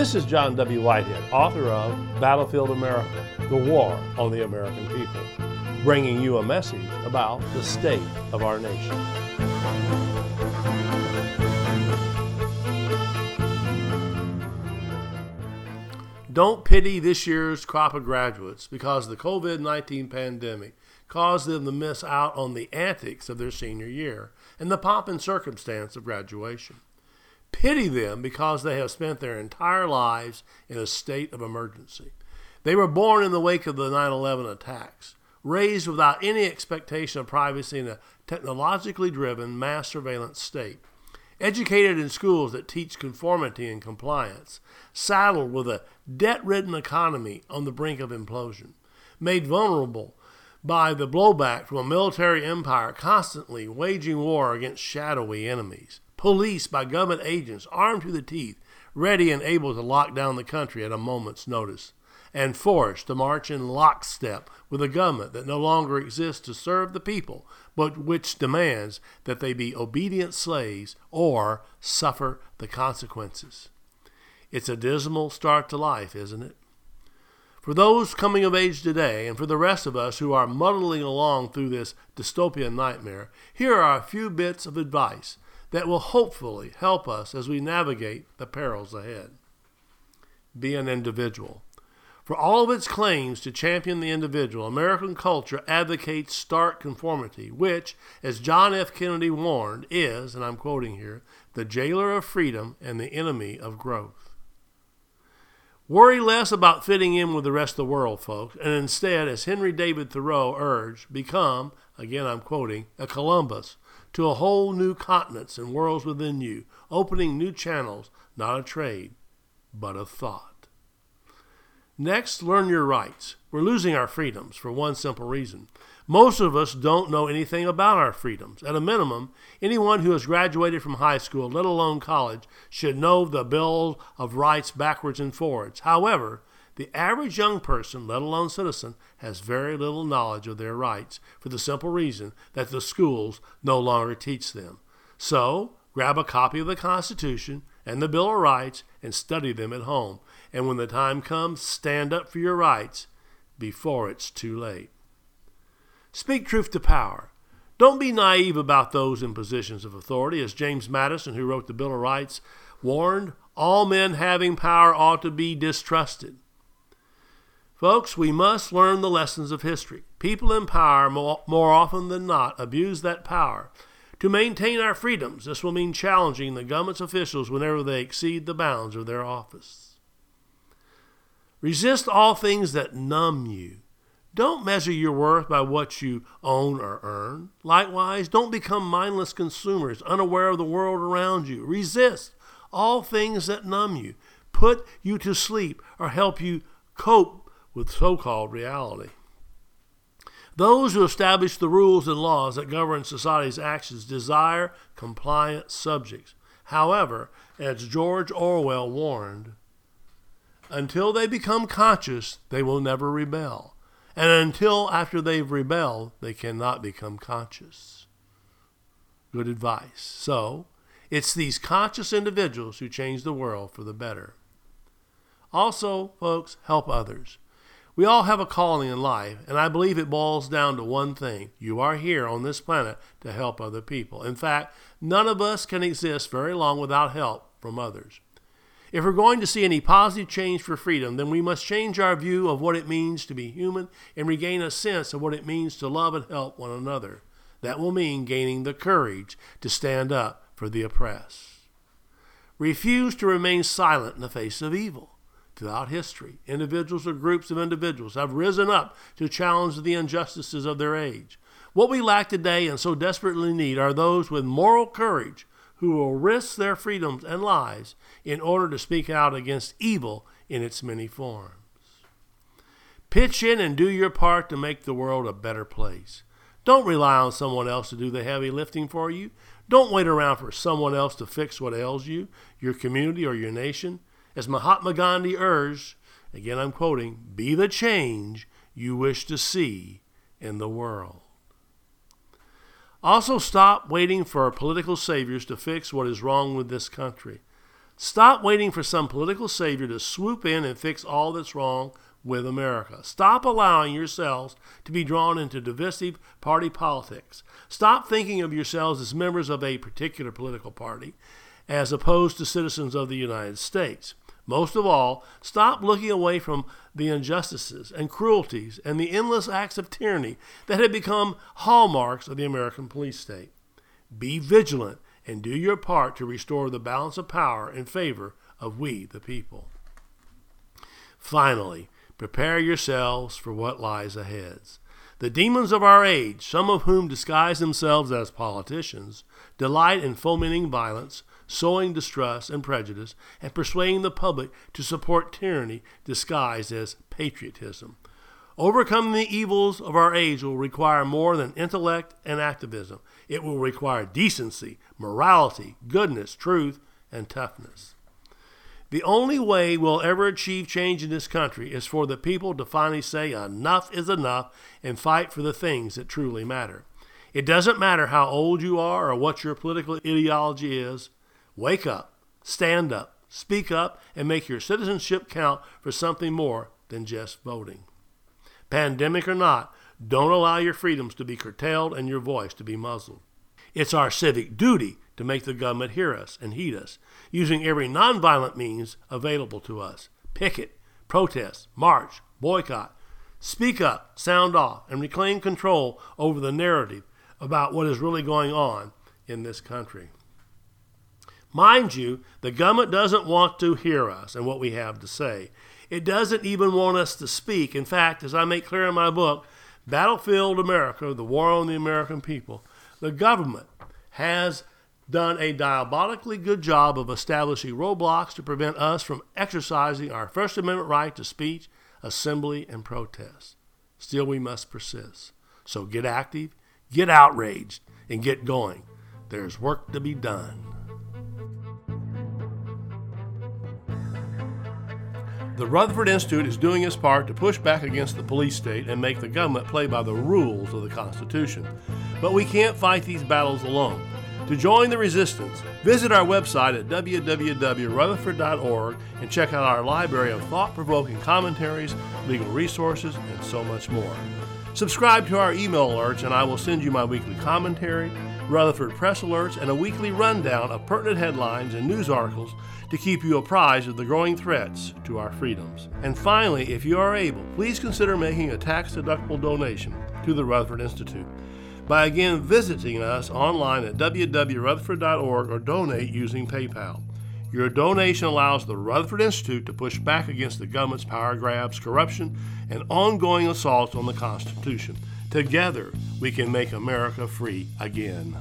This is John W. Whitehead, author of Battlefield America The War on the American People, bringing you a message about the state of our nation. Don't pity this year's crop of graduates because the COVID 19 pandemic caused them to miss out on the antics of their senior year and the pomp and circumstance of graduation. Pity them because they have spent their entire lives in a state of emergency. They were born in the wake of the 9 11 attacks, raised without any expectation of privacy in a technologically driven mass surveillance state, educated in schools that teach conformity and compliance, saddled with a debt ridden economy on the brink of implosion, made vulnerable by the blowback from a military empire constantly waging war against shadowy enemies, policed by government agents armed to the teeth, ready and able to lock down the country at a moment's notice, and forced to march in lockstep with a government that no longer exists to serve the people, but which demands that they be obedient slaves or suffer the consequences. It's a dismal start to life, isn't it? For those coming of age today, and for the rest of us who are muddling along through this dystopian nightmare, here are a few bits of advice that will hopefully help us as we navigate the perils ahead. Be an individual. For all of its claims to champion the individual, American culture advocates stark conformity, which, as John F. Kennedy warned, is, and I'm quoting here, the jailer of freedom and the enemy of growth. Worry less about fitting in with the rest of the world, folks, and instead, as Henry David Thoreau urged, become, again I'm quoting, a Columbus to a whole new continents and worlds within you, opening new channels, not a trade, but a thought. Next, learn your rights. We're losing our freedoms for one simple reason most of us don't know anything about our freedoms. At a minimum, anyone who has graduated from high school, let alone college, should know the Bill of Rights backwards and forwards. However, the average young person, let alone citizen, has very little knowledge of their rights for the simple reason that the schools no longer teach them. So, grab a copy of the Constitution and the Bill of Rights and study them at home. And when the time comes, stand up for your rights before it's too late. Speak truth to power. Don't be naive about those in positions of authority. As James Madison, who wrote the Bill of Rights, warned, all men having power ought to be distrusted. Folks, we must learn the lessons of history. People in power, more, more often than not, abuse that power. To maintain our freedoms, this will mean challenging the government's officials whenever they exceed the bounds of their office. Resist all things that numb you. Don't measure your worth by what you own or earn. Likewise, don't become mindless consumers, unaware of the world around you. Resist all things that numb you, put you to sleep, or help you cope with so called reality. Those who establish the rules and laws that govern society's actions desire compliant subjects. However, as George Orwell warned, until they become conscious, they will never rebel. And until after they've rebelled, they cannot become conscious. Good advice. So, it's these conscious individuals who change the world for the better. Also, folks, help others. We all have a calling in life, and I believe it boils down to one thing. You are here on this planet to help other people. In fact, none of us can exist very long without help from others. If we're going to see any positive change for freedom, then we must change our view of what it means to be human and regain a sense of what it means to love and help one another. That will mean gaining the courage to stand up for the oppressed. Refuse to remain silent in the face of evil. Throughout history, individuals or groups of individuals have risen up to challenge the injustices of their age. What we lack today and so desperately need are those with moral courage who will risk their freedoms and lives in order to speak out against evil in its many forms. Pitch in and do your part to make the world a better place. Don't rely on someone else to do the heavy lifting for you. Don't wait around for someone else to fix what ails you, your community, or your nation. As Mahatma Gandhi urged, again I'm quoting, be the change you wish to see in the world. Also, stop waiting for political saviors to fix what is wrong with this country. Stop waiting for some political savior to swoop in and fix all that's wrong with America. Stop allowing yourselves to be drawn into divisive party politics. Stop thinking of yourselves as members of a particular political party as opposed to citizens of the United States. Most of all, stop looking away from the injustices and cruelties and the endless acts of tyranny that have become hallmarks of the American police state. Be vigilant and do your part to restore the balance of power in favor of we, the people. Finally, prepare yourselves for what lies ahead. The demons of our age, some of whom disguise themselves as politicians, delight in fomenting violence, sowing distrust and prejudice, and persuading the public to support tyranny disguised as patriotism. Overcoming the evils of our age will require more than intellect and activism. It will require decency, morality, goodness, truth, and toughness. The only way we'll ever achieve change in this country is for the people to finally say enough is enough and fight for the things that truly matter. It doesn't matter how old you are or what your political ideology is. Wake up, stand up, speak up, and make your citizenship count for something more than just voting. Pandemic or not, don't allow your freedoms to be curtailed and your voice to be muzzled. It's our civic duty to make the government hear us and heed us, using every nonviolent means available to us picket, protest, march, boycott. Speak up, sound off, and reclaim control over the narrative about what is really going on in this country. Mind you, the government doesn't want to hear us and what we have to say. It doesn't even want us to speak. In fact, as I make clear in my book, Battlefield America, The War on the American People, the government has done a diabolically good job of establishing roadblocks to prevent us from exercising our First Amendment right to speech, assembly, and protest. Still, we must persist. So get active, get outraged, and get going. There's work to be done. The Rutherford Institute is doing its part to push back against the police state and make the government play by the rules of the Constitution. But we can't fight these battles alone. To join the resistance, visit our website at www.rutherford.org and check out our library of thought provoking commentaries, legal resources, and so much more. Subscribe to our email alerts, and I will send you my weekly commentary, Rutherford press alerts, and a weekly rundown of pertinent headlines and news articles to keep you apprised of the growing threats to our freedoms. And finally, if you are able, please consider making a tax deductible donation to the Rutherford Institute by again visiting us online at www.rutherford.org or donate using PayPal. Your donation allows the Rutherford Institute to push back against the government's power grabs, corruption, and ongoing assaults on the Constitution. Together, we can make America free again.